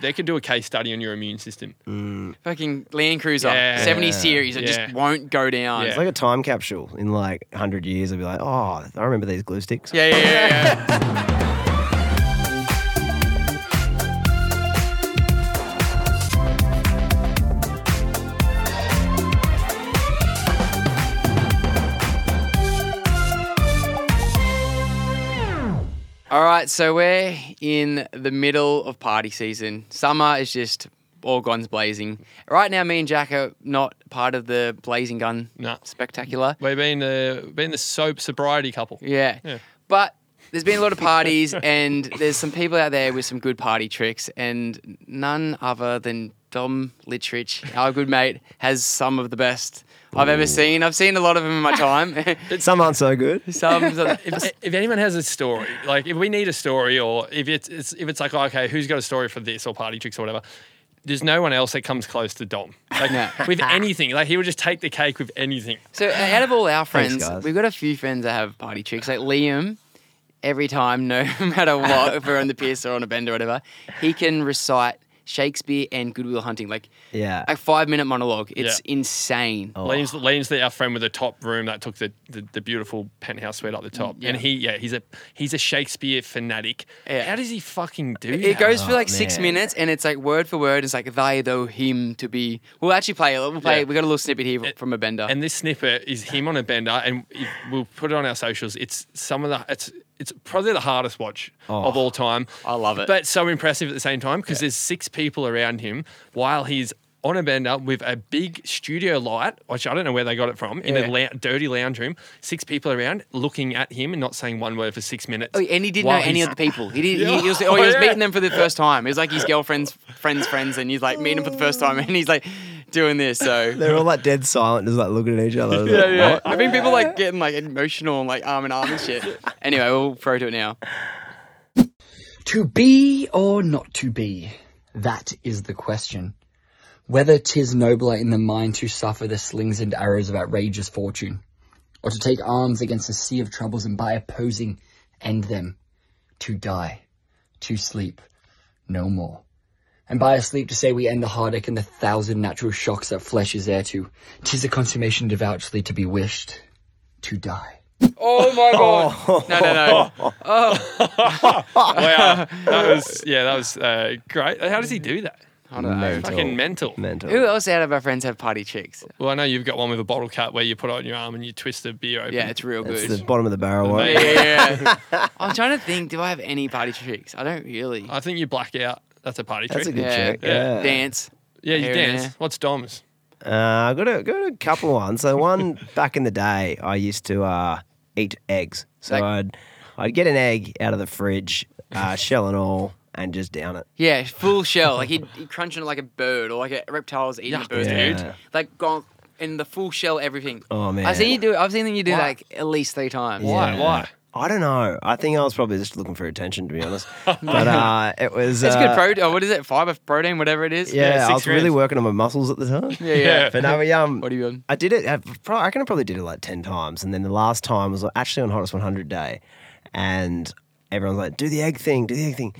they could do a case study on your immune system. Mm. Fucking Land Cruiser, Yeah. 70 Yeah. series that Yeah. just won't go down. Yeah. It's like a time capsule. In like 100 years, I'll be like, oh, I remember these glue sticks. Yeah, yeah, yeah. yeah. right, so we're in the middle of party season. Summer is just all guns blazing. Right now, me and Jack are not part of the blazing gun No. spectacular. We've been the been the soap sobriety couple. Yeah. Yeah. But there's been a lot of parties, and there's some people out there with some good party tricks, and none other than Dom Littrich, our good mate, has some of the best I've ever seen. I've seen a lot of them in my time. Some aren't so good. some, If, if anyone has a story, like if we need a story, or if it's, it's if it's like oh, okay, who's got a story for this or party tricks or whatever. There's no one else that comes close to Dom. Like No. with anything, like he would just take the cake with anything. So out of all our friends, guys. we've got a few friends that have party tricks. Like Liam, every time, no matter what, if we're on the piss or on a bend or whatever, he can recite Shakespeare and Good Will Hunting like Yeah. a five minute monologue. It's Yeah. insane. Oh. Lean's, Lean's the our friend with the top room that took the, the, the beautiful penthouse suite up the top, Yeah. and he yeah he's a he's a Shakespeare fanatic. Yeah. How does he fucking do It that? goes for Oh, like six man. minutes, and it's like word for word. It's like they, though, him to be. We'll actually play it. We'll play. Yeah. We got a little snippet here It- from a bender. And this snippet is him on a bender, and we'll put it on our socials. It's some of the it's it's probably the hardest watch of oh. all time. I love it. but so impressive at the same time because there's six people around him while he's on a bender with a big studio light, which I don't know where they got it from, in Yeah. a lou- dirty lounge room. Six people around looking at him and not saying one word for six minutes. Oh, and he didn't while know any he's- of the people. He did. He, Yeah. he was, oh, he Oh, was yeah. meeting them for the first time. It was like his girlfriend's friends' friends, and he's like meeting them for the first time, and he's like doing this. So They're all like dead silent, just like looking at each other. yeah, Like, yeah. "What?" I mean, people like getting like emotional and like arm in arm and shit. Anyway, we'll throw to it now. To be or not to be? That is the question. Whether 'tis nobler in the mind to suffer the slings and arrows of outrageous fortune, or to take arms against a sea of troubles and by opposing end them, to die, to sleep, no more. And by a sleep to say we end the heartache and the thousand natural shocks that flesh is heir to, 'tis a consummation devoutly to be wished, to die. Oh my god! No, no, no. Wow, that was yeah, that was uh, great. How does he do that? I don't know. Mental. Fucking mental. Mental. Who else out of our friends have party tricks? Well, I know you've got one with a bottle cap where you put it on your arm and you twist the beer open. Yeah, it's real good. It's the bottom of the barrel one. Yeah, yeah, yeah. I'm trying to think. Do I have any party tricks? I don't really. I think you black out. That's a party trick. That's a good Yeah. trick. Yeah. Yeah. Dance. yeah, you dance. there. What's Dom's? Uh, I got a got a couple ones. So one back in the day, I used to uh, eat eggs. So Like- I'd I'd get an egg out of the fridge, uh, shell and all, and just down it. Yeah, full shell. Like he'd, he'd crunch on it like a bird or like a reptile was eating a bird. dude. dude. Like gone in the full shell, everything. Oh man, I see you do. I've seen you do Why? like at least three times. Why? Yeah. Why? I don't know. I think I was probably just looking for attention, to be honest. but uh, it was. It's uh, good protein. Oh, what is it? Fiber, protein, whatever it is. Yeah, Yeah, I six was really working on my muscles at the time. yeah, yeah. But no, we, um, What are you on? I did it. I pro- I reckon I probably did it like ten times, and then the last time was actually on Hottest 100 day, and everyone's like, "Do the egg thing, do the egg thing."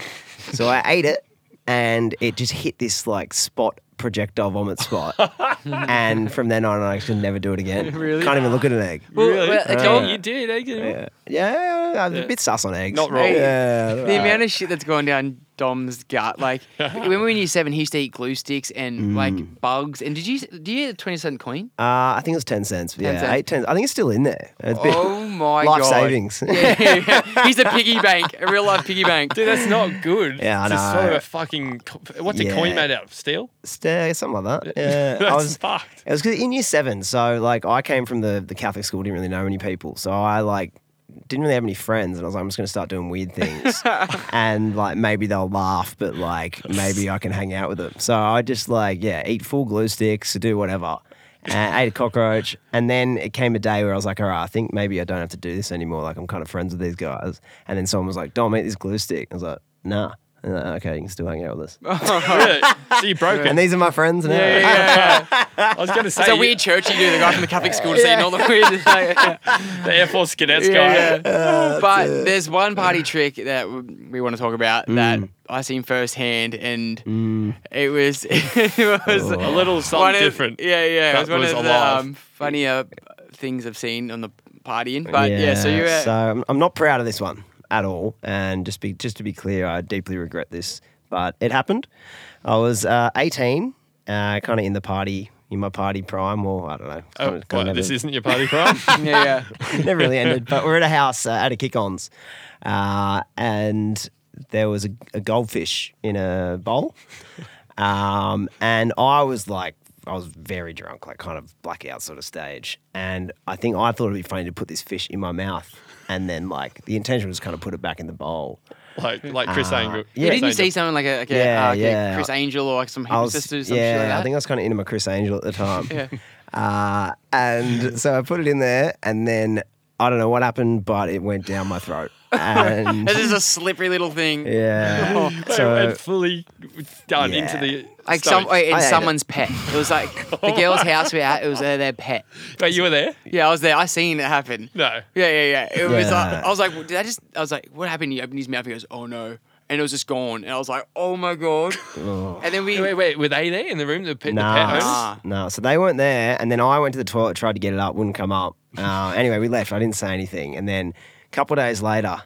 So I ate it, and it just hit this like spot projectile vomit spot, and from then on, I could never do it again. Really? Can't even look at an egg. Well, Really? well, Oh, you did. eh? Yeah, yeah, yeah, I'm a bit sus on eggs. Not wrong. Yeah, the amount of shit that's going down Dom's gut. Like when we were in year seven, he used to eat glue sticks and Mm. like bugs. And did you do you eat a twenty cent coin? Uh, I think it was ten cents. Yeah, cents. eight ten. I think it's still in there. It's a bit Oh my life god! savings. Yeah, he's a piggy bank, a real life piggy bank. Dude, that's not good. Yeah, I it's a sort of a fucking. co- What's a coin made out of? Steel? Sta- something like that. Yeah, That's I was. fucked. It was 'cause in year seven, so like I came from the, the Catholic school, didn't really know many people, so I like didn't really have any friends, and I was like, I'm just gonna start doing weird things, and like maybe they'll laugh, but like maybe I can hang out with them. So I just like yeah, eat full glue sticks, do whatever, and ate a cockroach, and then it came a day where I was like, all right, I think maybe I don't have to do this anymore. Like I'm kind of friends with these guys, and then someone was like, Dom, eat this glue stick. I was like, nah. And they're like, okay, you can still hang out with us. really? So you broke it. And these are my friends now. Yeah, yeah, yeah. I was going to say It's a you- weird church you do. The guy from the Catholic school saying all the weird. Like, the Air Force cadets guy. yeah, yeah. but there's one party trick that we want to talk about that I seen firsthand, and it was it was A little something of- different. Yeah, yeah. That it was one was of the um, funnier things I've seen on the partying. But yeah, so you. Uh, so I'm, I'm not proud of this one at all. And just be just to be clear, I deeply regret this, but it happened. I was uh, 18, uh, kind of in the party in my party prime, or I don't know. Oh, kinda- kinda what, this isn't your party prime? yeah, yeah. never really ended. But we're at a house uh, at a kick-ons, uh, and there was a, a goldfish in a bowl, um, and I was like, I was very drunk, like kind of blackout sort of stage, and I think I thought it'd be funny to put this fish in my mouth, and then like the intention was kind of put it back in the bowl. like like Chris Uh, Angle. yeah. Didn't you Chris see Angel. something like a, like a, Yeah, uh, like a. Criss Angel or like some I was, sisters, some yeah, like that? I think I was kind of into my Criss Angel at the time. Yeah. Uh, and so I put it in there, and then I don't know what happened, but it went down my throat. And This is a slippery little thing. yeah, They so went fully done Yeah. into the Like some, stomach. wait, I in ate it. someone's pet. It was like the girl's house we were at. It was uh, their pet. But you were there? Yeah, I was there. I seen it happen. No. Yeah, yeah, yeah. It was like I was like, did I just? I was like, what happened? He opened his mouth. He goes, oh no, and it was just gone. And I was like, oh my god. And then we. Wait, wait, were they there in the room? The pet, the pet Nah, owners? Ah. no. So they weren't there, and then I went to the toilet, tried to get it up, wouldn't come up. Uh, anyway, we left. I didn't say anything, and then a couple of days later.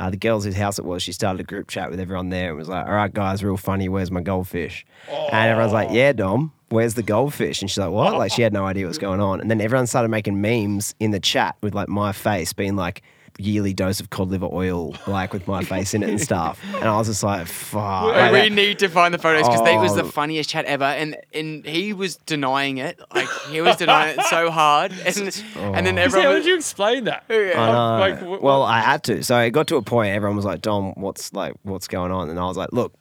Uh, the girls whose house it was, she started a group chat with everyone there and was like, All right, guys, real funny. Where's my goldfish? And everyone's like, Yeah, Dom, where's the goldfish? And she's like, What? Like, she had no idea what's going on. And then everyone started making memes in the chat with like my face being like, yearly dose of cod liver oil, like with my face in it and stuff. And I was just like, fuck. we- Like we need to find the photos because that was the Oh. funniest chat ever, and and he was denying it, like he was denying it so hard, and and then How everyone. did you explain that? I know. Like, wh- well, I had to. So it got to a point. Everyone was like, "Dom, what's like, what's going on?" And I was like, "Look,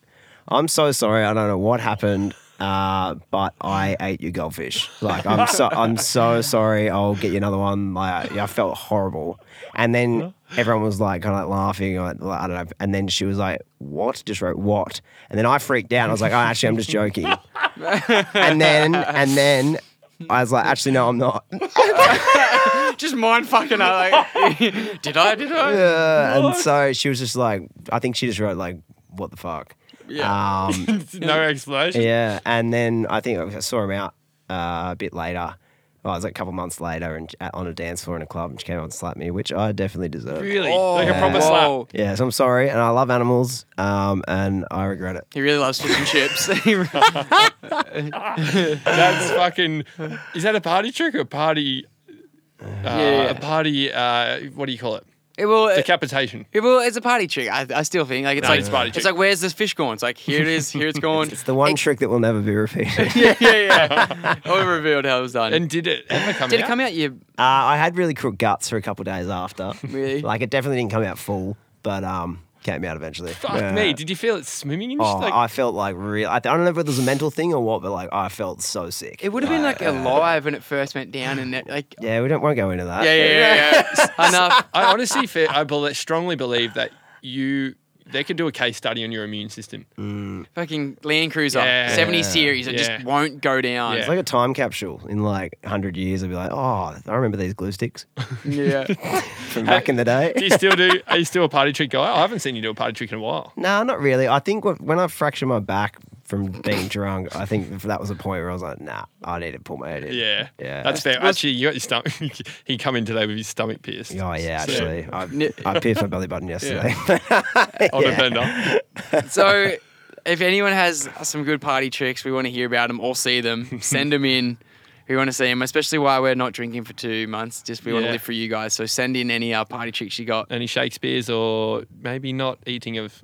I'm so sorry. I don't know what happened, uh, but I ate your goldfish. Like, I'm so, I'm so sorry. I'll get you another one. Like, I felt horrible." And then everyone was like, kind of like laughing. Or, like, I don't know. And then she was like, "What?" Just wrote "what," and then I freaked out. I was like, "Oh, actually, I'm just joking." and then, and then. I was like, actually, no, I'm not. just mind fucking her. Like, did I? Did I? Yeah, and so she was just like, I think she just wrote like, "What the fuck." Yeah. Um, no explanation. yeah, and then I think I saw him out uh, a bit later. Well, it was like a couple months later, and at, on a dance floor in a club, and she came out and slapped me, which I definitely deserved. Really? Oh, like a proper slap. whoa. Yeah, so I'm sorry, and I love animals, um, and I regret it. He really loves fish and chips. That's fucking. Is that a party trick or a party? Uh, Yeah. A party. Uh, what do you call it? It will. Decapitation. It will, it's a party trick. I, I still think like it's No, like it's a party it's trick. like where's this fish gone? It's like here it is, here it's gone. It's the one trick that will never be repeated. yeah, yeah, yeah. I revealed how it was done. And did it ever come did out? it come out? You Uh, I had really crook guts for a couple days after. Really? Like it definitely didn't come out full, but um, came out eventually. Fuck Yeah. me. Did you feel it swimming and Oh, shit? Like, I felt like real. I don't know if it was a mental thing or what, but like I felt so sick. it would have been like alive when it first went down, and it, like Yeah, we don't won't go into that. yeah, yeah, yeah, yeah. enough. I honestly feel, I believe, strongly believe that you they could do a case study on your immune system. Mm. Fucking Land Cruiser, Yeah. 70 series, it Yeah. just won't go down. Yeah. It's like a time capsule. In like hundred years, I'll be like, oh, I remember these glue sticks Yeah. from back in the day. Do you still do? Are you still a party trick guy? I haven't seen you do a party trick in a while. no, not really. I think what, when I fractured my back from being drunk, I think that was a point where I was like, nah, I need to pull my head in. Yeah, Yeah. That's fair. Actually, you got your stomach. he come in today with his stomach pierced. Oh yeah, So- actually, I, I pierced my belly button yesterday. on a bender. so if anyone has some good party tricks, we want to hear about them or see them. Send them in. We want to see them, especially while we're not drinking for two months. Just we want to live for you guys. So send in any uh, party tricks you got. Any Shakespeare's or maybe not eating of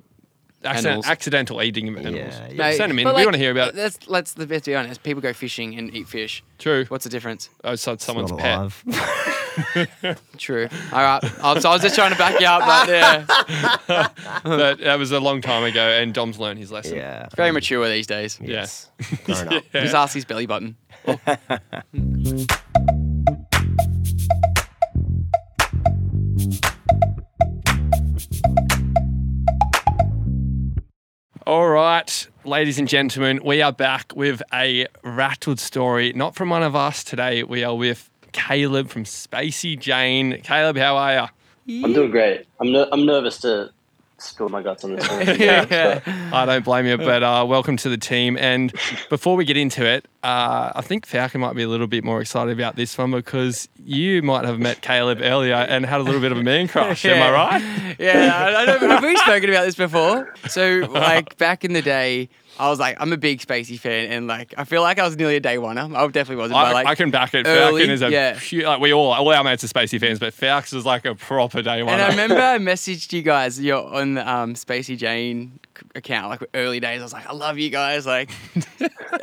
accident, accidental eating of animals. Yeah, yeah. But Send them in. But, we like, want to hear about it. Let's let's let's be honest. People go fishing and eat fish. True. What's the difference? Oh, so it's someone's not pet. True. All right. I was, I was just trying to back you up, but yeah, but that was a long time ago, and Dom's learned his lesson. yeah. very mature these days. Yes. Grown up. Just ask his belly button. All All right, ladies and gentlemen, we are back with a rattled story, not from one of us today. We are with Caleb from Spacey Jane. Caleb, how are you? I'm doing great. I'm I'm nervous to spill my guts on this one. Yeah. I don't blame you, but uh, welcome to the team. And before we get into it, uh, I think Falcon might be a little bit more excited about this one because you might have met Caleb earlier and had a little bit of a man crush. Am I right? Yeah, I, I don't, have we spoken about this before? So, like back in the day, I was like, I'm a big Spacey fan, and like, I feel like I was nearly a day one. I definitely wasn't. I, but, like, I can back it. early, Falcon is a yeah. pu- like we all, all our mates are Spacey fans, but Falcons is like a proper day one. And I remember I messaged you guys You're on the um, Spacey Jane account, like early days. I was like, I love you guys, like,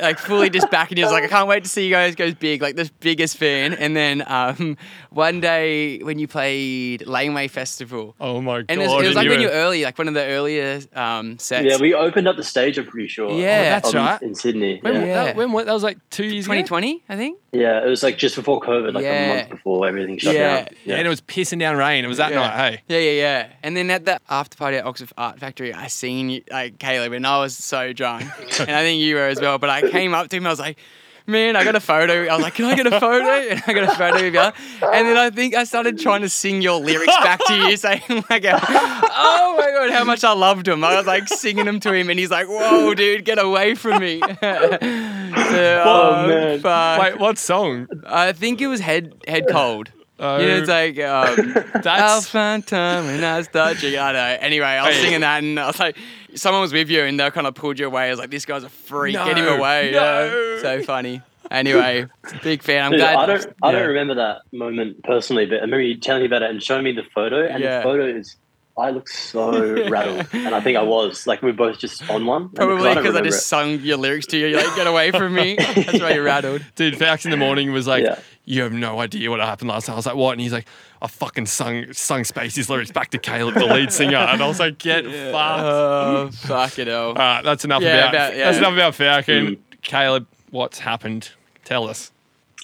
like fully just backing you. I was like, I can't wait to see you guys go big, like the biggest fan. And then um, one day when you played Laneway Festival, oh my god! and it was, it was and like when you were early, like one of the earlier um, sets. yeah, we opened up the stage. I'm pretty sure. Yeah. Oh, that's um, right. In Sydney. When, yeah. Yeah. That, when wa- that was like two years ago. 2020, I think. yeah, it was like just before COVID, like Yeah. a month before everything shut Yeah. down. Yeah, and it was pissing down rain. It was that yeah. night. Hey, Yeah, yeah, yeah. And then at the after party at Oxford Art Factory, I seen you, like Caleb, and I was so drunk, and I think you were as well. But I came up to him, I was like, "Man, I got a photo." I was like, "Can I get a photo?" And I got a photo of you. And then I think I started trying to sing your lyrics back to you, saying like, "Oh my god, how much I loved him." I was like singing them to him, and he's like, "Whoa, dude, get away from me!" so, oh man. fuck. wait, what song? I think it was head head cold. Yeah, it's like um, I'll that's find time when I start you. I know. Anyway, I was singing that, and I was like, someone was with you, and they kind of pulled you away. I was like, this guy's a freak. Get him away. no. Yeah. So funny. Anyway, big fan. I'm Dude, glad. I don't, I yeah. don't remember that moment personally, but I remember you telling me about it and showing me the photo, and Yeah. the photo is. I look so rattled, and I think I was like we are both just on one. and Probably don't because I remember just it. sung your lyrics to you. You're like, get away from me. That's why you're rattled. dude. Fax in the morning was like, Yeah. You have no idea what happened last night. I was like, what? And he's like, I fucking sung sung Spacey's lyrics back to Caleb, the lead singer, and I was like, get fucked. Oh, fuck it all. All right, that's enough Yeah, about, about- yeah. that's enough about Falcon. Mm. Caleb, what's happened? Tell us.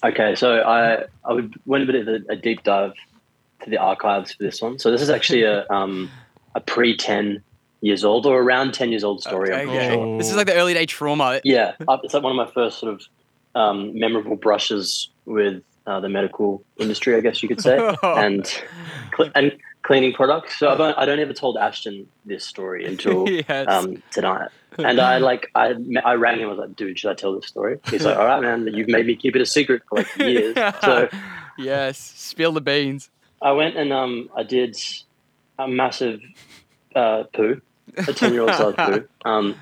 Okay, so I I went a bit of a, a deep dive to the archives for this one. So this is actually a um a pre ten years old or around ten years old story. I'm pretty Okay. sure. This is like the early day trauma. Yeah, uh, it's like one of my first sort of um, memorable brushes with uh, the medical industry, I guess you could say, and cl- and cleaning products. So I don't, I don't ever told Ashton this story until Yes. um, tonight. And I like I I rang him. I was like, "Dude, should I tell this story?" He's like, "All right, man. You've made me keep it a secret for like years." So yes. Spill the beans. I went and um I did a massive uh, poo, a ten year old size poo. Um,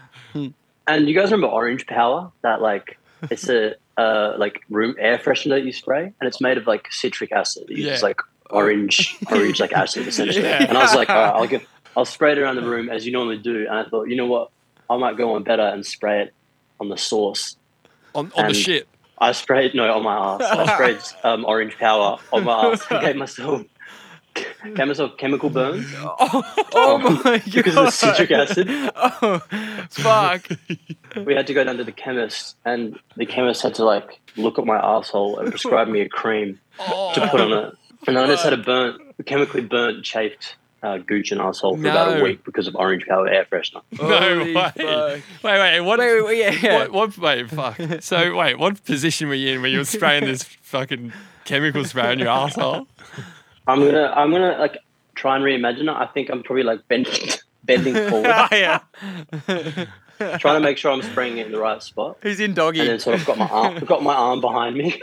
and you guys remember Orange Power? That like it's a uh, like room air freshener that you spray, and it's made of like citric acid. It's Yeah. just like orange, orange like acid essentially. Yeah. And I was like, all right, I'll give, I'll spray it around the room as you normally do. And I thought, you know what, I might go on better and spray it on the sauce. On, on the shit. I sprayed no on my ass. I sprayed um, orange power on my ass and gave myself gave myself chemical burns Oh my god. because of citric acid. Oh, fuck. We had to go down to the chemist, and the chemist had to like look at my asshole and prescribe me a cream to put on it. And I just had a burnt, chemically burnt, chafed uh, gooch and asshole for about a week because of orange power air freshener. No way. Wait, wait, what? Wait, wait, wait, yeah, yeah. What, what? Wait, fuck. So, wait, what position were you in when you were spraying this fucking chemical spray on your asshole? I'm gonna, I'm gonna like try and reimagine it. I think I'm probably like bending, bending forward, Oh, yeah. trying to make sure I'm spraying it in the right spot. Who's in doggy? and then sort of got my arm, got my arm behind me.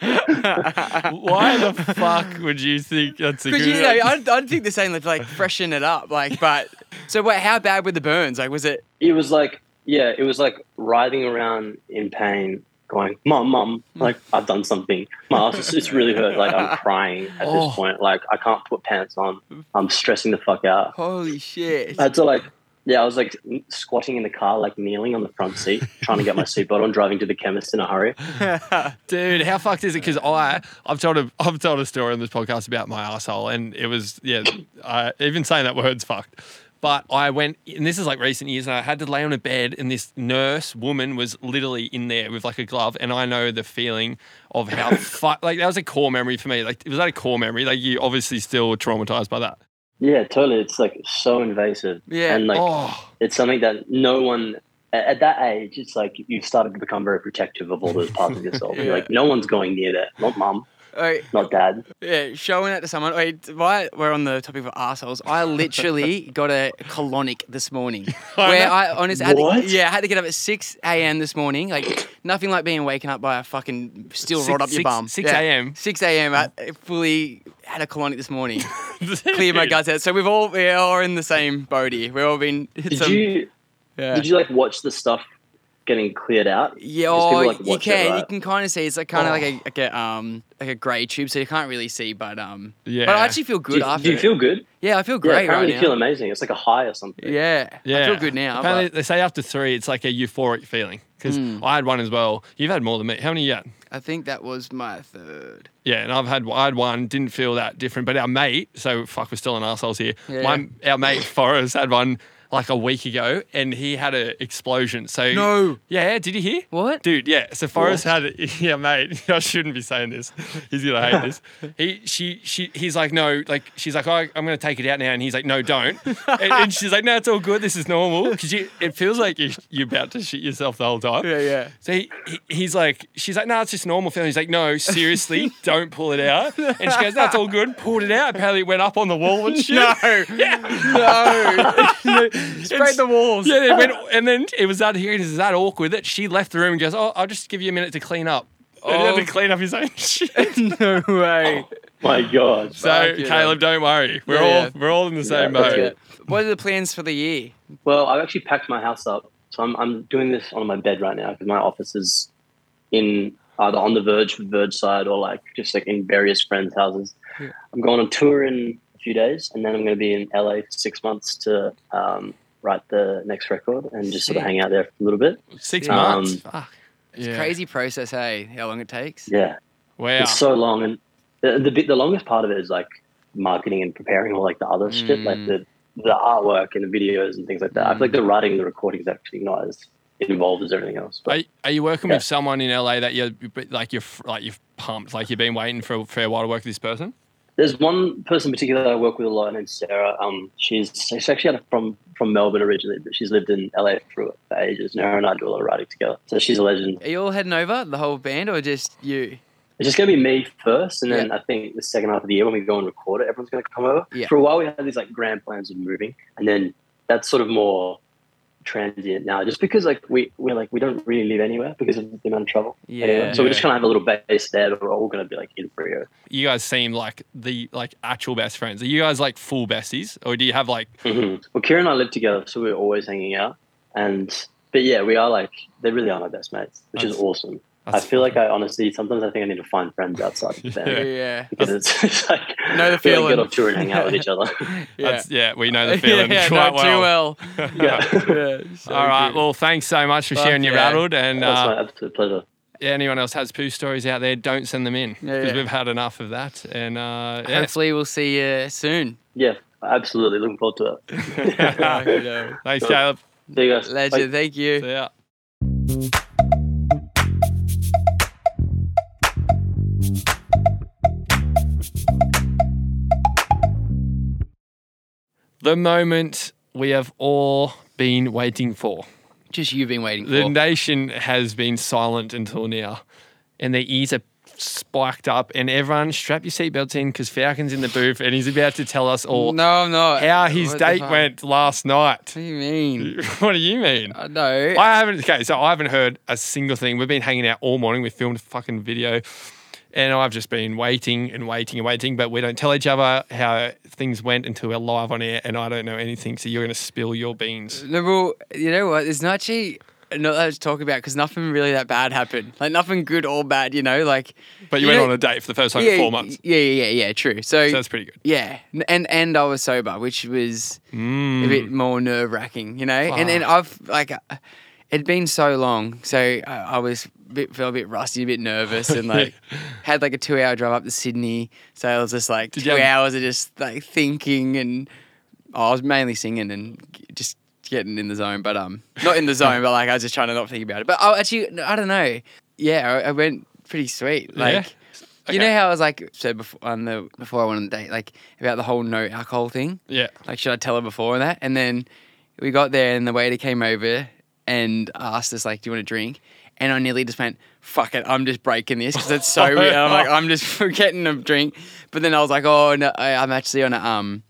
Why the fuck would you think that's a good Because you know, I'd, I'd think the same, like, like freshen it up, like. But so, wait, how bad were the burns? Like, was it? It was like, yeah, it was like writhing around in pain, going, "Mom, mom, like I've done something. My ass, is, it's really hurt. Like I'm crying at Oh. this point. Like I can't put pants on. I'm stressing the fuck out. Holy shit! I had to like." Yeah, I was like squatting in the car, like kneeling on the front seat, trying to get my seatbelt on, driving to the chemist in a hurry. Dude, how fucked is it? Because I, I've told a, I've told a story on this podcast about my asshole, and it was, yeah, I, even saying that word's fucked. But I went, and this is like recent years, and I had to lay on a bed, and this nurse woman was literally in there with like a glove, and I know the feeling of how fu- like that was a core memory for me. Like, was that a core memory? Like, you obviously still traumatized by that. Yeah, totally. It's like so invasive. Yeah. And like oh, it's something that no one at, at that age, it's like you've started to become very protective of all those parts of yourself. Yeah. You're like, no one's going near that. Not mum, Wait, not dad. yeah, showing that to someone. Wait, why we're on the topic of assholes? I literally got a colonic this morning, where I honestly had to, What? yeah, I had to get up at six a.m. this morning. Like nothing like being waken up by a fucking still rod Six- up your six- bum. 6 Yeah, a.m.. Six a.m. I fully had a colonic this morning. Clear my guts out. So we've all we all are in the same boat here. We've all been. hit Did some- you Yeah. did you like watch the stuff getting cleared out? Yeah, oh, like, you watch it, can. You can kind of see it's like kind of Oh. like a like a um like a grey tube, so you can't really see. But um, Yeah. But I actually feel good Do you, after. do you feel good? Yeah, I feel Yeah, great right apparently now. you feel amazing. It's like a high or something. yeah, yeah. I feel good now. Apparently, but they say after three, it's like a euphoric feeling. Because Hmm. I had one as well. You've had more than me. How many you had? I think that was my third. Yeah, and I've had I had one, didn't feel that different. But our mate, so fuck, we're still in assholes here. Yeah. My, our mate Forrest had one like a week ago, and he had an explosion. So No. yeah, did you hear? What? Dude, yeah. So Forrest had, yeah, mate. I shouldn't be saying this. He's gonna hate this. He, she, she. He's like, no, like she's like, oh, I'm gonna take it out now, and he's like, no, don't. And, and she's like, no, it's all good. This is normal because it feels like you, you're about to shit yourself the whole time. Yeah, yeah. So he, he, he's like, she's like, no, it's just normal feeling. He's like, no, seriously, don't pull it out. And she goes, that's all good. Pulled it out. Apparently, it went up on the wall and shit. No, no. Sprayed the walls. Yeah, it went, and then it was that here. It was that awkward that she left the room and goes, "Oh, I'll just give you a minute to clean up." And he had Oh. to clean up his own shit. no way. Oh my God. So Fuck you, Caleb, don't worry. We're Yeah, all yeah. we're all in the same boat. What are the plans for the year? Well, I've actually packed my house up, so I'm I'm doing this on my bed right now because my office is in either on the Verge, Verge side, or like just like in various friends' houses. Yeah. I'm going on tour in a few days, and then I'm going to be in LA for six months to um, write the next record and just sort of hang out there for a little bit. Six Um, months. Fuck. It's Yeah. a crazy process, hey? How long it takes? Yeah, Wow. it's so long, and the the, bit, the longest part of it is like marketing and preparing all like the other shit, like Mm. the the artwork and the videos and things like that. I feel like the writing and the recording is actually not as involved as everything else. But Are, are you working Yeah. with someone in LA that you're like you're like you've pumped like you've been waiting for a fair while to work with this person? There's one person in particular that I work with a lot named Sarah. Um, she's she's actually from from Melbourne originally, but she's lived in LA for, for ages. And her and I do a lot of writing together. So she's a legend. Are you all heading over, the whole band, or just you? It's just gonna be me first, and then Yeah. I think the second half of the year when we go and record it, everyone's gonna come over. Yeah. For a while, we had these like grand plans of moving, and then that's sort of more transient now, just because like we we're like we don't really live anywhere because of the amount of travel. Yeah. Anyway, so we're just Yeah. gonna have a little base there, but we're all gonna be like in Frio. You guys seem like the like actual best friends. Are you guys like full besties, or do you have like? hmm Well, Kira and I live together, so we're always hanging out. And but yeah, we are like they really are my best mates, which is That's- I that's feel like I honestly sometimes I think I need to find friends outside of the Yeah. yeah. because it's, it's like Know the we like, get off tour and hang out with each other. Yeah. That's, yeah, we know the feeling yeah, quite not too well. yeah, yeah, so All right. good. Well, thanks so much for Fuck sharing your yeah. rattled. And that's uh, my absolute pleasure. yeah, anyone else has poo stories out there, don't send them in because yeah. we've had enough of that. And uh, yeah. Hopefully, we'll see you soon. Yeah, absolutely. Looking forward to it. Thanks, Caleb. See you guys. Bye. Legend, thank you. See ya. The moment we have all been waiting for. Just you've been waiting for. The for. nation has been silent until now, and their ears are spiked up. And everyone, strap your seatbelts in because Falcon's in the booth and he's about to tell us all no, I'm not. how his What the date fuck? went last night. What do you mean? what do you mean? Uh, no. I haven't. Okay, so I haven't heard a single thing. We've been hanging out all morning. We filmed a fucking video, and I've just been waiting and waiting and waiting. But we don't tell each other how things went until we're live on air, and I don't know anything. So you're going to spill your beans. No, well, you know what? There's not actually not that to talk about because nothing really that bad happened. Like nothing good or bad, you know. Like But you, You went know- on a date for the first time yeah, in four months. Yeah, yeah, yeah, yeah. True. So, So that's pretty good. yeah, and and I was sober, which was Mm. a bit more nerve wracking, you know. And then I've like, uh, it'd been so long, so I, I was bit felt a bit rusty, a bit nervous, and like had like a two hour drive up to Sydney. So I was just like Did two have- hours of just like thinking, and oh, I was mainly singing and just getting in the zone, but um, not in the zone, but like I was just trying to not think about it. But oh, actually, I don't know. Yeah, I, I went pretty sweet. Like. Yeah. You know how I was like said before on the before I went on the date, like about the whole no alcohol thing. Yeah. Like, should I tell her before that? And then we got there, and the waiter came over and asked us, like, "Do you want a drink?" And I nearly just went, "Fuck it, I'm just breaking this because it's so weird." I'm like, I'm just getting a drink. But then I was like, "Oh no, I- I'm actually on a um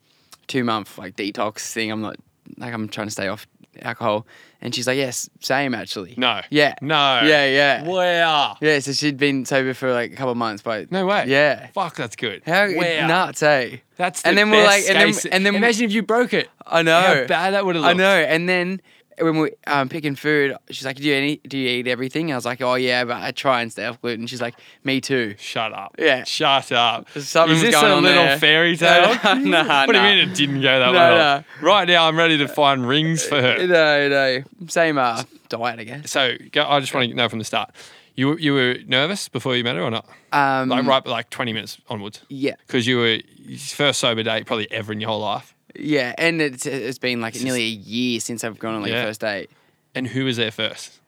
two month like detox thing. I'm not like I'm trying to stay off alcohol." And she's like, "Yes, same actually." No. Yeah. No. Yeah, yeah. Wow. Yeah, so she'd been sober for like a couple of months, but No way. Yeah. Fuck, that's good. How wow. nuts, eh? That's the And then we're best like- and then- case- and then- imagine if you broke it. I know. How bad that would have looked. I looked. know. And then when we um picking food, she's like, "Do you eat? Do you eat everything?" I was like, "Oh yeah, but I try and stay off gluten." She's like, "Me too." Shut up. Yeah. Shut up. Something Is this going a on little there. fairy tale? No, no, what do you mean it didn't go that No, well? no. Right now, I'm ready to find rings for her. No, no, same uh diet, I guess. So go, I just want to know from the start. You were- you were nervous before you met her or not? Um, Like right, like 20 minutes onwards, yeah, because you were first sober date probably ever in your whole life. Yeah, and it's it's been like nearly a year since I've gone on like Yeah. a first date. And who was there first?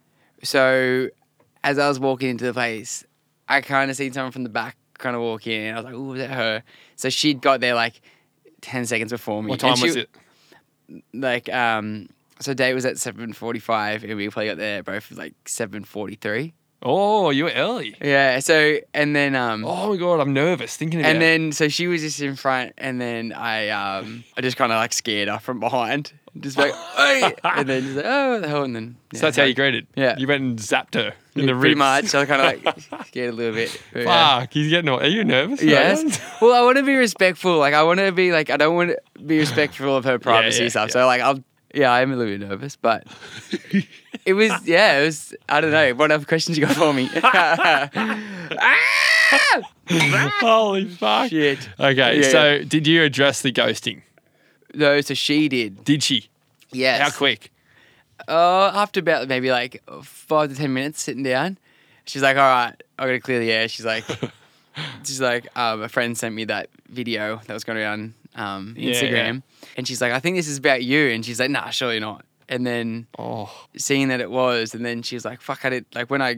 So as I was walking into the place, I kind of seen someone from the back kind of walk in, and I was like, "Oh, was that her?" So she'd got there like ten seconds before me. What time and she- was it? Like, um, so date was at seven forty-five, and we probably got there both like seven forty-three. Oh, you were early. Yeah. So and then um. Oh my god, I'm nervous thinking about. And it. then, so she was just in front, and then I, um, I just kind of like scared her from behind, just like, hey, and then just like, oh, what the hell, and then so that's how you greeted. Yeah. You went and zapped her in yeah, the pretty ribs. much. So I kind of like scared a little bit. but yeah. Fuck, he's getting. all- Are you nervous? Yes. well, I want to be respectful. Like, I want to be like, I don't want to be respectful of her privacy yeah, stuff. yeah. So, like, I'll, yeah, I am a little bit nervous, but it was, yeah, it was, I don't know. What other questions you got for me? Holy fuck. Shit. Okay, Yeah, so did you address the ghosting? No, so she did. Did she? Yes. How quick? Uh, after about maybe like five to ten minutes sitting down, she's like, "All right, I gotta clear the air." She's like, "She's like, um, a friend sent me that video that was going around um, Yeah, Instagram, and she's like, I think this is about you." And she's like, "Nah, surely not." And then Oh, seeing that it was, and then she's like, "Fuck, I did." Like when I,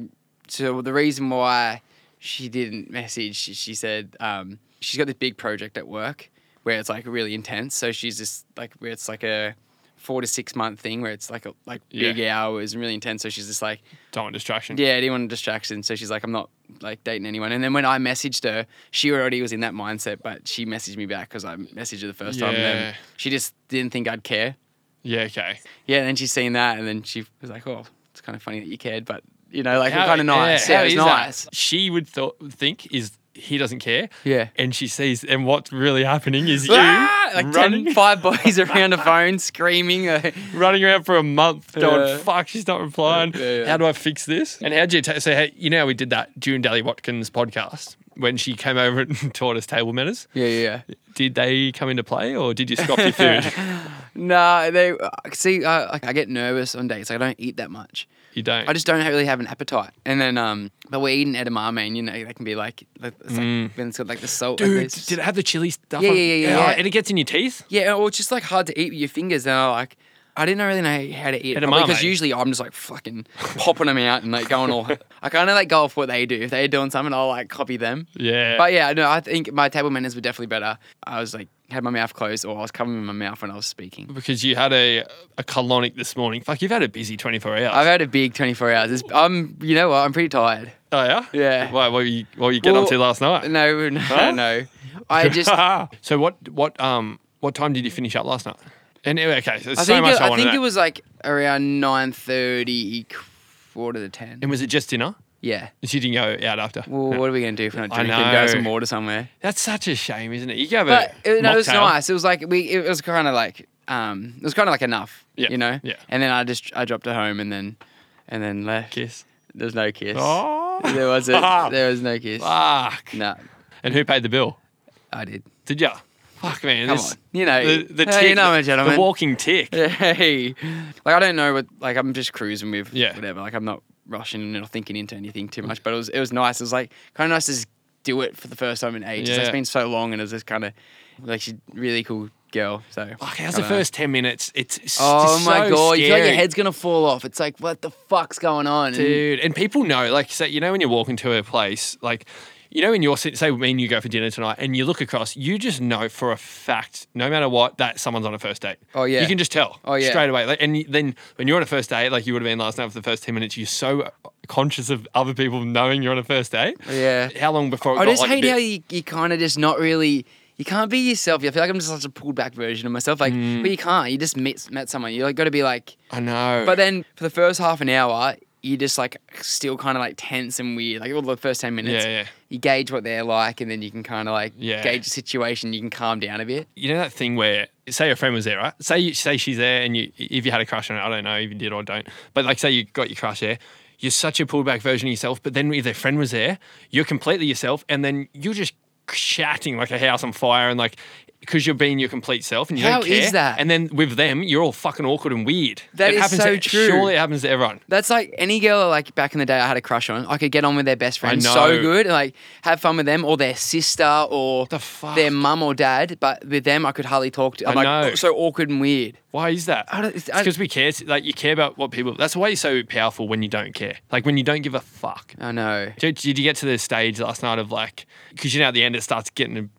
so the reason why she didn't message, she, she said um, she's got this big project at work where it's like really intense. So she's just like where it's like a four to six month thing where it's like a, like Yeah. big hours and really intense. So she's just like, don't want distraction. yeah, I didn't want distraction. So she's like, I'm not like dating anyone. And then when I messaged her, she already was in that mindset, but she messaged me back because I messaged her the first time. And Yeah. then she just didn't think I'd care. Yeah, okay. Yeah, and then she's seen that, and then she was like, "Oh, it's kind of funny that you cared, but you know, like How- kind of nice. Yeah, how it was is that? nice. She would th- think is he doesn't care. Yeah. And she sees, and what's really happening is you Ah! Like running, 10, five boys around a phone screaming. uh, running around for a month going, Yeah. fuck, she's not replying. Yeah, yeah. How do I fix this? And how'd you, ta- so how, you know how we did that June Dally-Watkins podcast when she came over and taught us table manners? yeah, yeah. Did they come into play or did you stop your food? No, they uh, see. Uh, like I get nervous on dates. I don't eat that much. You don't. I just don't really have an appetite. And then, um, but we're eating edamame, and you know, that can be like, like it's like when it's got like the salt. like Mm. Dude, did it have the chili stuff? Yeah, on- yeah, yeah, yeah, yeah. And it gets in your teeth? Yeah, or it's just like hard to eat with your fingers. And I like, I didn't really know how to eat it because usually I'm just like fucking popping them out and like going all. I kind of like go off what they do. If they're doing something, I'll like copy them. Yeah. But yeah, no, I think my table manners were definitely better. I was like had my mouth closed or I was covering my mouth when I was speaking. because you had a, a colonic this morning. Fuck, you've had a busy 24 hours. I've had a big 24 hours. It's, I'm, you know what? I'm pretty tired. oh, yeah? Yeah. Why, what, were you, what were you getting Well, up to last night? No, no, no. I just, so what what um what time did you finish up last night? And okay, so there's so think, much it, I, I to think it was like around 9:30, quarter to 10. And was it just dinner? Yeah. You didn't go out after? Well, what are we gonna do if we're not I drinking? Go some water somewhere. That's such a shame, isn't it? You go But it, no, it was nice. It was like we. It was kind of like um. It was kind of like enough. Yeah, You know. yeah. And then I just I dropped her home and then and then left. Kiss. There's no kiss. Oh, There was a, there was no kiss. fuck. No, And who paid the bill? I did. Did ya? Fuck, man. Come on. You know. The, the hey, tick, you know. The walking tick. Hey, like I don't know what like I'm just cruising with Yeah. whatever. Like I'm not rushing or thinking into anything too much. But it was it was nice. It was like kind of nice to just do it for the first time in ages. Yeah. It's been so long, and it was just kind of like she's really cool girl. So Fuck, how's the know. first 10 minutes? It's, it's Oh my so god! You feel like your head's gonna fall off. It's like what the fuck's going on? Dude, and people know, like, so, you know, when you walk into a place, like, you know, in your say me and you go for dinner tonight, and you look across, you just know for a fact, no matter what, that someone's on a first date. Oh, yeah. you can just tell. Oh, yeah. straight away. Like, and then when you're on a first date, like you would have been last night for the first ten minutes, you're so conscious of other people knowing you're on a first date. Yeah. How long before? It I just like, hate bit- how you, you kind of just not really. You can't be yourself. I feel like I'm just such a pulled back version of myself. Like, Mm. but you can't. You just met, met someone. You like got to be like. I know. But then for the first half an hour, you just like still kind of like tense and weird. Like all the first ten minutes, Yeah, yeah. You gauge what they're like, and then you can kind of like Yeah. gauge the situation. You can calm down a bit. you know that thing where say your friend was there, right? Say you, say she's there, and you if you had a crush on her, I don't know if you did or don't, but like say you got your crush there, you're such a pulled back version of yourself. But then if their friend was there, you're completely yourself, and then you're just chatting like a house on fire, and like because you're being your complete self, and you How don't care. is that? And then with them, you're all fucking awkward and weird. That it is happens so to, true. Surely it happens to everyone. That's like any girl like back in the day I had a crush on. I could get on with their best friend know. so good, and, like have fun with them or their sister or The fuck? their mum or dad. But with them, I could hardly talk to. I'm I like know. so awkward and weird. Why is that? I don't- it's I- because we care. Like you care about what people. That's why you're so powerful when you don't care. Like when you don't give a fuck. I know. Did, did you get to the stage last night of like, because you know at the end it starts getting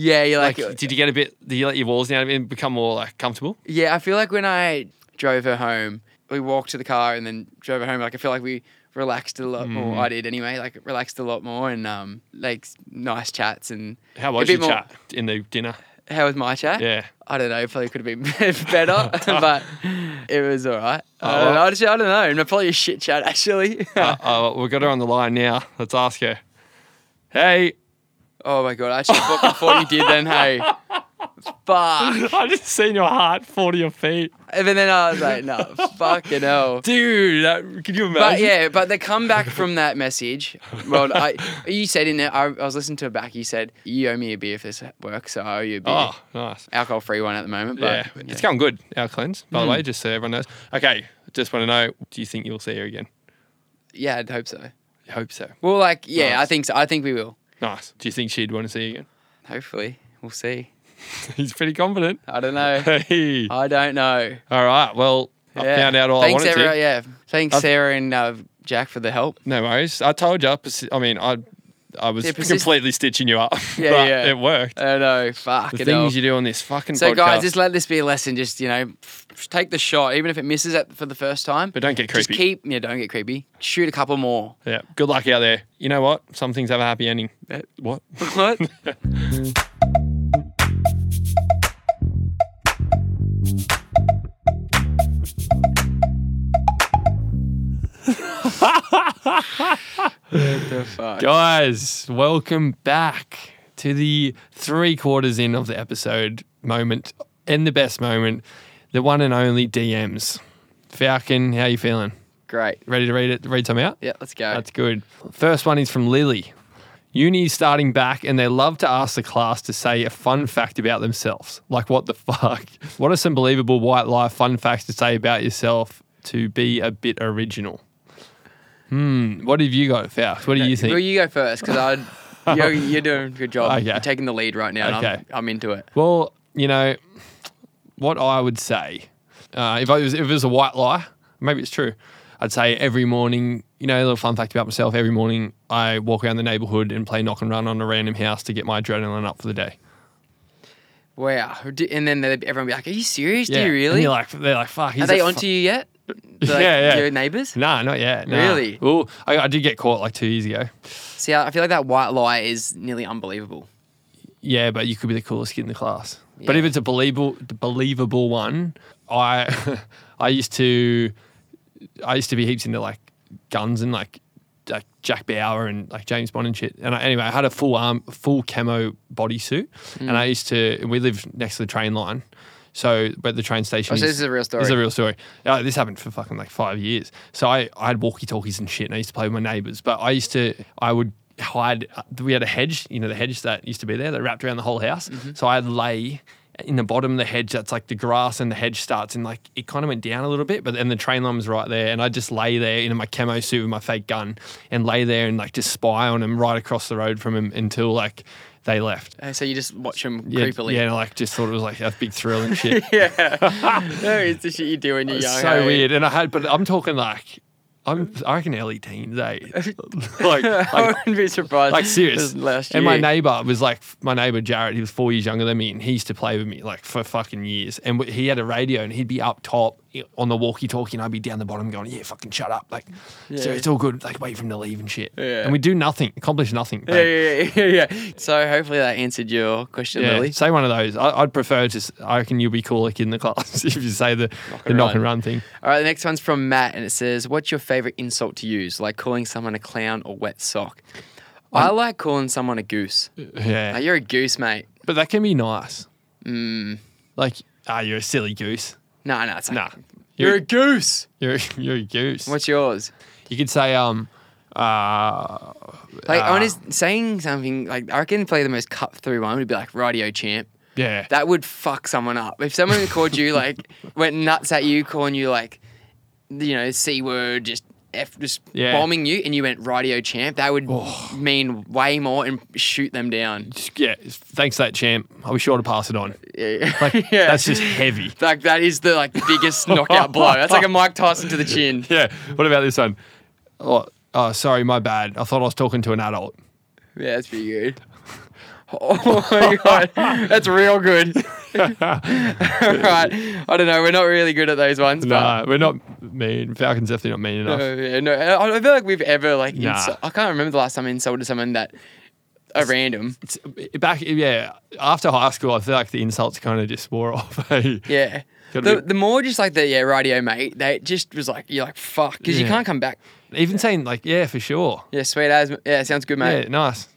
Yeah, you're like, like, did you get a bit? Did you let your walls down and become more like comfortable? yeah. I feel like when I drove her home, we walked to the car and then drove her home. Like I feel like we relaxed a lot more. Mm. I did anyway. Like relaxed a lot more and um like nice chats and How was your more- chat in the dinner? How was my chat? Yeah. I don't know. Probably could have been better, but it was all right. I Oh. don't know. I, just, I don't know. Probably a shit chat actually. uh, uh, we've got her on the line now. Let's ask her. Hey, oh my god! I actually thought before you did. Then hey, fuck. I just seen your heart fall to your feet, And then I was like, no, fucking hell. dude. That, can you imagine? But yeah, but the comeback from that message. Well, I, you said in it, I, I was listening to it back. You said you owe me a beer if this works, so I owe you a beer. Oh, nice. Alcohol free one at the moment. But, Yeah, it's going good. Our cleanse, by Hmm. the way, just so everyone knows. Okay, just want to know. Do you think you'll see her again? yeah, I'd hope so. I hope so. Well, like, yeah, I think so. I think we will. Nice. Do you think she'd want to see you again? Hopefully, we'll see. He's pretty confident. I don't know. Hey. I don't know. All right. Well, I Yeah. found out all Thanks, I wanted Sarah, to. Yeah, thanks, I've- Sarah and uh, Jack for the help. No worries. I told you. I mean, I, I was Yeah, completely stitching you up. Yeah, but yeah. It worked. I know. Fuck the things you do on this fucking So, podcast. guys, just let this be a lesson. Just you know, f- take the shot, even if it misses it for the first time. but don't get creepy. just keep. Yeah, don't get creepy. Shoot a couple more. yeah. Good luck out there. You know what? Some things have a happy ending. What? What? the fuck? Guys, welcome back to the three quarters in of the episode moment and the best moment, the one and only DMs. Falcon, how you feeling? Great. Ready to read it? Read some out? Yeah, let's go. That's good. First one is from Lily. Uni is starting back and they love to ask the class to say a fun fact about themselves. Like, what the fuck? What are some believable white lie fun facts to say about yourself to be a bit original? Hmm. What have you got, Faust? What do you think? Well, you go first because I. You're, you're doing a good job. Okay. You're taking the lead right now. And Okay. I'm, I'm into it. Well, you know, what I would say, uh, if, I was, if it was a white lie, maybe it's true. I'd say every morning, you know, a little fun fact about myself. Every morning, I walk around the neighborhood and play knock and run on a random house to get my adrenaline up for the day. Wow. And then everyone be like, "Are you serious? Do Yeah. you And really? you're like, they're like, fuck. Are they onto fu- you yet? Like, Yeah, yeah. Your neighbors? Nah, not yet. Nah. Really? Oh, I, I did get caught like two years ago. See, I feel like that white lie is nearly unbelievable. Yeah, but you could be the coolest kid in the class. But if it's a believable, believable one, I, I used to, I used to be heaps into like guns and like, like Jack Bauer and like James Bond and shit. And I, anyway, I had a full arm, full camo bodysuit, mm. and I used to. We lived next to the train line, so but the train station. Oh, so is- this is a real story. This is a real story. Uh, this happened for fucking like five years. So I, I had walkie talkies and shit, and I used to play with my neighbors. But I used to, I would hide. uh, We had a hedge, you know, the hedge that used to be there that wrapped around the whole house. Mm-hmm. So I'd lay in the bottom of the hedge. That's like the grass, and the hedge starts, and like it kind of went down a little bit, but then the train line was right there, and I just lay there in my camo suit with my fake gun, and lay there and like just spy on them right across the road from him until like they left. Uh, So you just watch them Yeah, creepily. yeah, like just thought it was like a big thrill and shit. yeah. no, it's the shit you do when you're young. so hey? weird. And I had, but I'm talking like, I'm, I reckon early teens, eh? like, I wouldn't be surprised. like serious. Last And my neighbor was like my neighbor Jared. He was four years younger than me, and he used to play with me like for fucking years. And he had a radio, and he'd be up top on the walkie-talkie, and I'd be down the bottom going, "Yeah, fucking shut up!" Like, so Yeah. it's all good. Like, wait for him to leave and shit. Yeah. And we do nothing, accomplish nothing. Yeah, yeah, yeah, yeah. So hopefully that answered your question, Yeah, Lily. say one of those. I, I'd prefer to. I reckon you'll be cooler kid in the class if you say the the and knock and run thing. All right, the next one's from Matt, and it says, "What's your favorite insult to use? Like calling someone a clown or wet sock." I like calling someone a goose. Yeah, you're a goose, mate. but that can be nice. Mm. Like, ah, you're a silly goose. No, no, it's Nah, you're, you're a goose. you're you're a goose. What's yours? You could say, um, uh, Like, uh, honest, saying something like I reckon play the most cut through one would be like radio champ. yeah, That would fuck someone up. If someone called you like went nuts at you, calling you like, you know, c word, just f, just Yeah. bombing you, and you went radio champ, that would oh. mean way more and shoot them down. Yeah. Thanks, to that champ. I'll be sure to pass it on. Yeah, Like, yeah. that's just heavy. like that is the like biggest knockout blow. That's like a Mike Tyson to the chin. Yeah. What about this one? Oh, oh, sorry, my bad. I thought I was talking to an adult. Yeah, that's pretty good. Oh my god, that's real good. All right, I don't know. We're not really good at those ones, but Nah, we're not mean. Falcon's definitely not mean enough. Uh, yeah, no, I I feel like we've ever like. Nah. I can't remember the last time I insulted someone that a random. It's, back, yeah. After high school, I feel like the insults kind of just wore off. eh? Yeah. The, be- the more just like the yeah radio mate, they just was like you're like fuck because you can't come back. Even saying like, yeah, for sure. Yeah, sweet as yeah, sounds good, mate. Yeah, nice.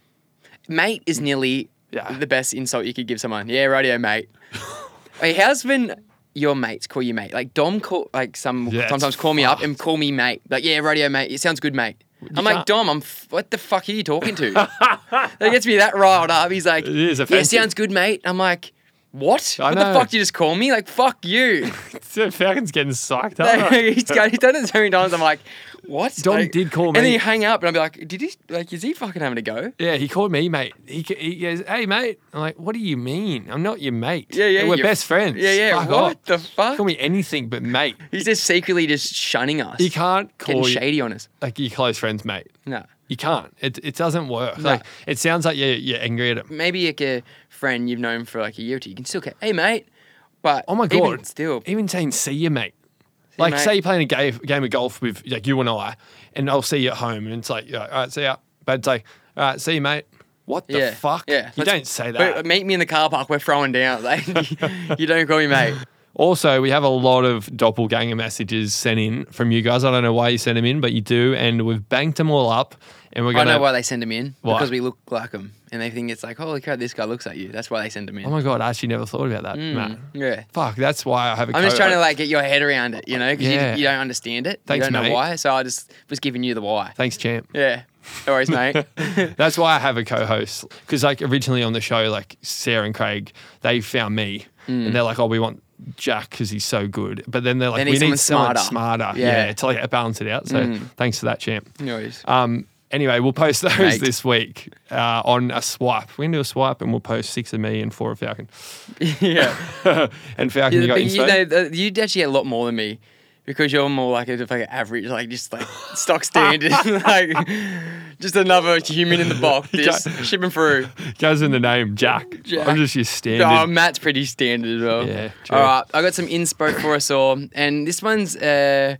Mate is mm. nearly Yeah. the best insult you could give someone. Yeah, radio mate. hey, how's been your mates call you mate? Like Dom call like some Yeah, sometimes call me up and call me mate. Like yeah, radio mate. It sounds good, mate. I'm like can't- Dom. I'm f- what the fuck are you talking to? that gets me that riled up. He's like, It is yeah, sounds good, mate. I'm like, what? I what the fuck did you just call me? Like fuck you. Falcon's getting psyched up. he's, got, he's done it so many times. I'm like, what? Like- did call me. and then you hang up, and I'll be like, did he? Like, is he fucking having a go? Yeah, he called me mate. He, he goes, "Hey mate." I'm like, "What do you mean? I'm not your mate. Yeah, yeah, We're best friends. Yeah, yeah. Fuck what off. the fuck? Call me anything but mate. He's just secretly just shunning us. He can't getting call you, shady on us. like your close friends mate. No. You can't. It, it doesn't work. No. Like it sounds like you're, you're angry at him. Maybe like a friend you've known for like a year or two, you can still get, hey mate. But Oh my god, even still, even saying see you mate. like mate. say you're playing a game, game of golf with like you and I, and I'll see you at home, and it's like, yeah, all right, see ya. But it's like, all right, see you mate. What the yeah, fuck? Yeah, You don't say that. meet me in the car park. We're throwing down. Like, you don't call me mate. Also, we have a lot of doppelganger messages sent in from you guys. I don't know why you sent them in, but you do, and we've banked them all up, and we're I gonna. know why they send them in Why? because we look like them, and they think it's like, holy crap, this guy looks like you. That's why they send them in. Oh my god, I actually never thought about that, Mm, Matt. Yeah. Fuck, that's why I have a. I'm just trying to like get your head around it, you know, because Yeah. you, you don't understand it. Thanks, you don't know why. So I just was giving you the why. Thanks, champ. Yeah. No worries, mate. That's why I have a co-host because, like, originally on the show, like Sarah and Craig, they found me, Mm. and they're like, "Oh, we want Jack because he's so good," but then they're like, They "We need someone someone smarter." smarter, Yeah. yeah. to like balance it out." So, thanks for that, champ. no worries. Um, anyway, we'll post those Mate. this week uh, on a swipe. We're gonna do a swipe, and we'll post six of me and four of Falcon. yeah. and Falcon, Yeah, you got you know, the- you'd actually get a lot more than me because you're more like a like an average, like just like stock standard, like just another human in the box, just shipping through. Goes in the name, Jack. Jack. I'm just your standard. Oh, Matt's pretty standard as well. Yeah, true. All right, I got some inspo for us all, and this one's uh,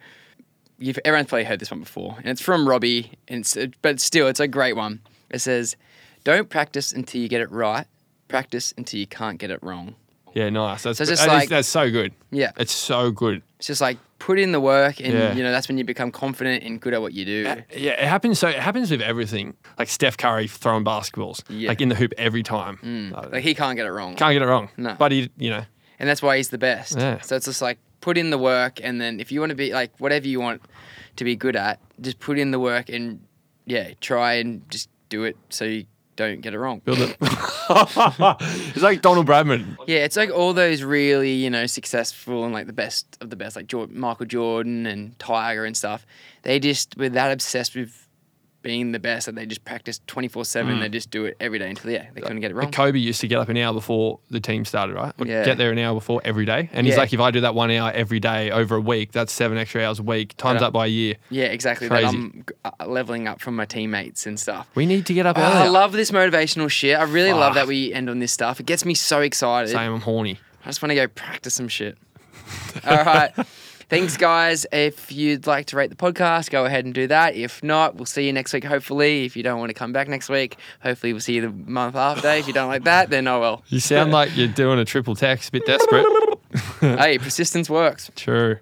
you've everyone's probably heard this one before, and it's from Robbie, and it's, but still, it's a great one. It says, "Don't practice until you get it right. Practice until you can't get it wrong." yeah, nice. That's So that is- like- that's so good. Yeah. It's so good. It's just like put in the work, and Yeah. you know that's when you become confident and good at what you do. Yeah, it happens. So it happens with everything. Like Steph Curry throwing basketballs, Yeah. like in the hoop every time. Uh, Like he can't get it wrong, Can't get it wrong. No. but he, you know, and that's why he's the best. Yeah. So it's just like put in the work, and then if you want to be like whatever you want to be good at, just put in the work and yeah, try and just do it so you don't get it wrong. build it. it's like Donald Bradman. Yeah, it's like all those really, you know, successful and like the best of the best, like Michael Jordan and Tiger and stuff. They just were that obsessed with being the best that they just practice 24 7. They just do it every day until, yeah, they couldn't get it wrong. Kobe used to get up an hour before the team started, right? Yeah. Get there an hour before every day. And he's Yeah. like, if I do that one hour every day over a week, that's seven extra hours a week. Times Yeah. up by a year. Yeah, exactly. That Crazy. I'm uh, leveling up from my teammates and stuff. We need to get up Oh, early. I love this motivational shit. I really love that we end on this stuff. It gets me so excited. Same, I'm horny. I just want to go practice some shit. All right. Thanks, guys. If you'd like to rate the podcast, go ahead and do that. If not, we'll see you next week, hopefully. If you don't want to come back next week, hopefully we'll see you the month after. If you don't like that, then oh well. You sound like you're doing a triple text, a bit desperate. hey, persistence works. True.